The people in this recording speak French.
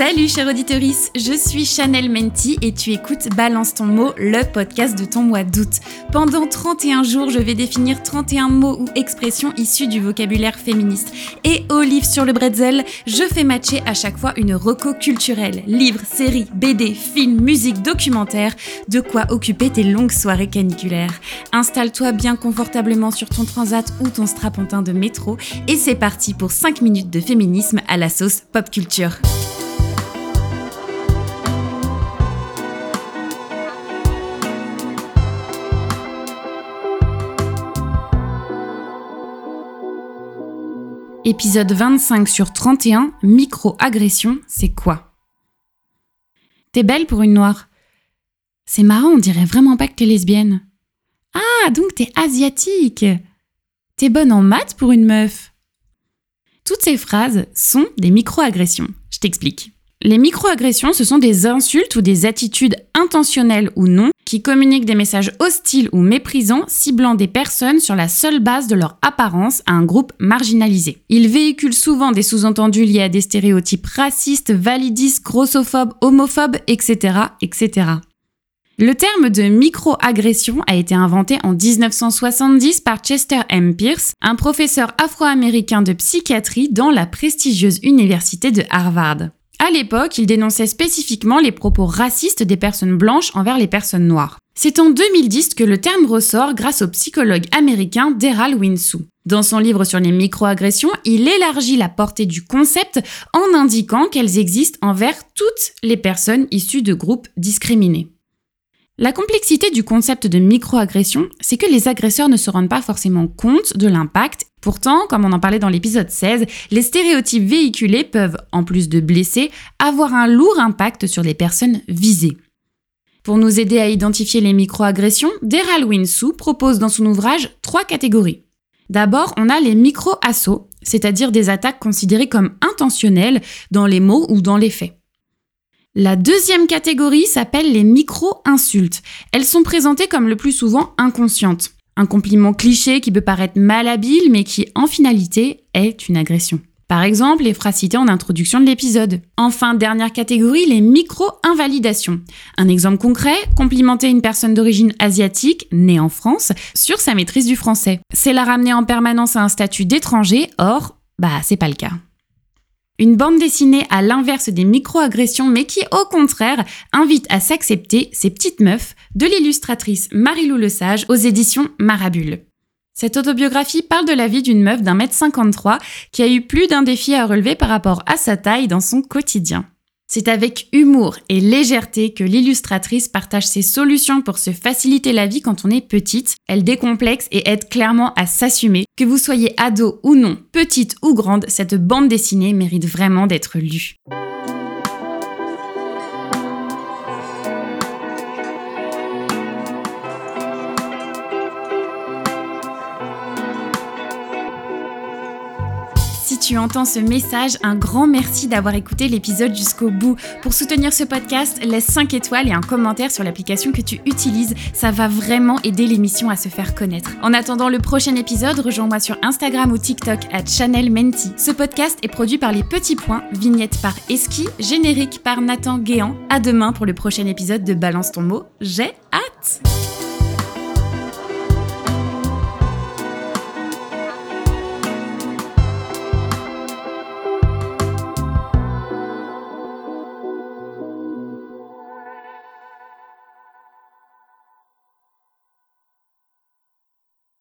Salut chère auditorice, je suis Chanel Menti et tu écoutes Balance ton mot, le podcast de ton mois d'août. Pendant 31 jours, je vais définir 31 mots ou expressions issus du vocabulaire féministe. Et au livre sur le bretzel, je fais matcher à chaque fois une reco culturelle. Livres, séries, BD, films, musique, documentaire, de quoi occuper tes longues soirées caniculaires. Installe-toi bien confortablement sur ton transat ou ton strapontin de métro et c'est parti pour 5 minutes de féminisme à la sauce pop culture. Épisode 25 sur 31, micro-agression, c'est quoi? T'es belle pour une noire. C'est marrant, on dirait vraiment pas que t'es lesbienne. Ah, donc t'es asiatique. T'es bonne en maths pour une meuf. Toutes ces phrases sont des micro-agressions. Je t'explique. Les microagressions, ce sont des insultes ou des attitudes intentionnelles ou non qui communiquent des messages hostiles ou méprisants ciblant des personnes sur la seule base de leur apparence à un groupe marginalisé. Ils véhiculent souvent des sous-entendus liés à des stéréotypes racistes, validistes, grossophobes, homophobes, etc., etc. Le terme de microagression a été inventé en 1970 par Chester M. Pierce, un professeur afro-américain de psychiatrie dans la prestigieuse université de Harvard. À l'époque, il dénonçait spécifiquement les propos racistes des personnes blanches envers les personnes noires. C'est en 2010 que le terme ressort grâce au psychologue américain Deral Winsou. Dans son livre sur les microagressions, il élargit la portée du concept en indiquant qu'elles existent envers toutes les personnes issues de groupes discriminés. La complexité du concept de microagression, c'est que les agresseurs ne se rendent pas forcément compte de l'impact. Pourtant, comme on en parlait dans l'épisode 16, les stéréotypes véhiculés peuvent, en plus de blesser, avoir un lourd impact sur les personnes visées. Pour nous aider à identifier les microagressions, Deral Winsou propose dans son ouvrage trois catégories. D'abord, on a les micro-assauts, c'est-à-dire des attaques considérées comme intentionnelles dans les mots ou dans les faits. La deuxième catégorie s'appelle les micro-insultes. Elles sont présentées comme le plus souvent inconscientes. Un compliment cliché qui peut paraître malhabile mais qui en finalité est une agression. Par exemple, les phrases citées en introduction de l'épisode. Enfin, dernière catégorie, les micro-invalidations. Un exemple concret, complimenter une personne d'origine asiatique, née en France, sur sa maîtrise du français. C'est la ramener en permanence à un statut d'étranger, or, bah, c'est pas le cas. Une bande dessinée à l'inverse des micro-agressions, mais qui, au contraire, invite à s'accepter ces petites meufs de l'illustratrice Marie-Lou Lesage aux éditions Marabule. Cette autobiographie parle de la vie d'une meuf d'un mètre 53 qui a eu plus d'un défi à relever par rapport à sa taille dans son quotidien. C'est avec humour et légèreté que l'illustratrice partage ses solutions pour se faciliter la vie quand on est petite. Elle décomplexe et aide clairement à s'assumer. Que vous soyez ado ou non, petite ou grande, cette bande dessinée mérite vraiment d'être lue. Tu entends ce message, un grand merci d'avoir écouté l'épisode jusqu'au bout. Pour soutenir ce podcast, laisse 5 étoiles et un commentaire sur l'application que tu utilises. Ça va vraiment aider l'émission à se faire connaître. En attendant le prochain épisode, rejoins-moi sur Instagram ou TikTok à Chanel Menti. Ce podcast est produit par Les Petits Points, vignette par Eski, générique par Nathan Guéant. À demain pour le prochain épisode de Balance ton mot. J'ai hâte!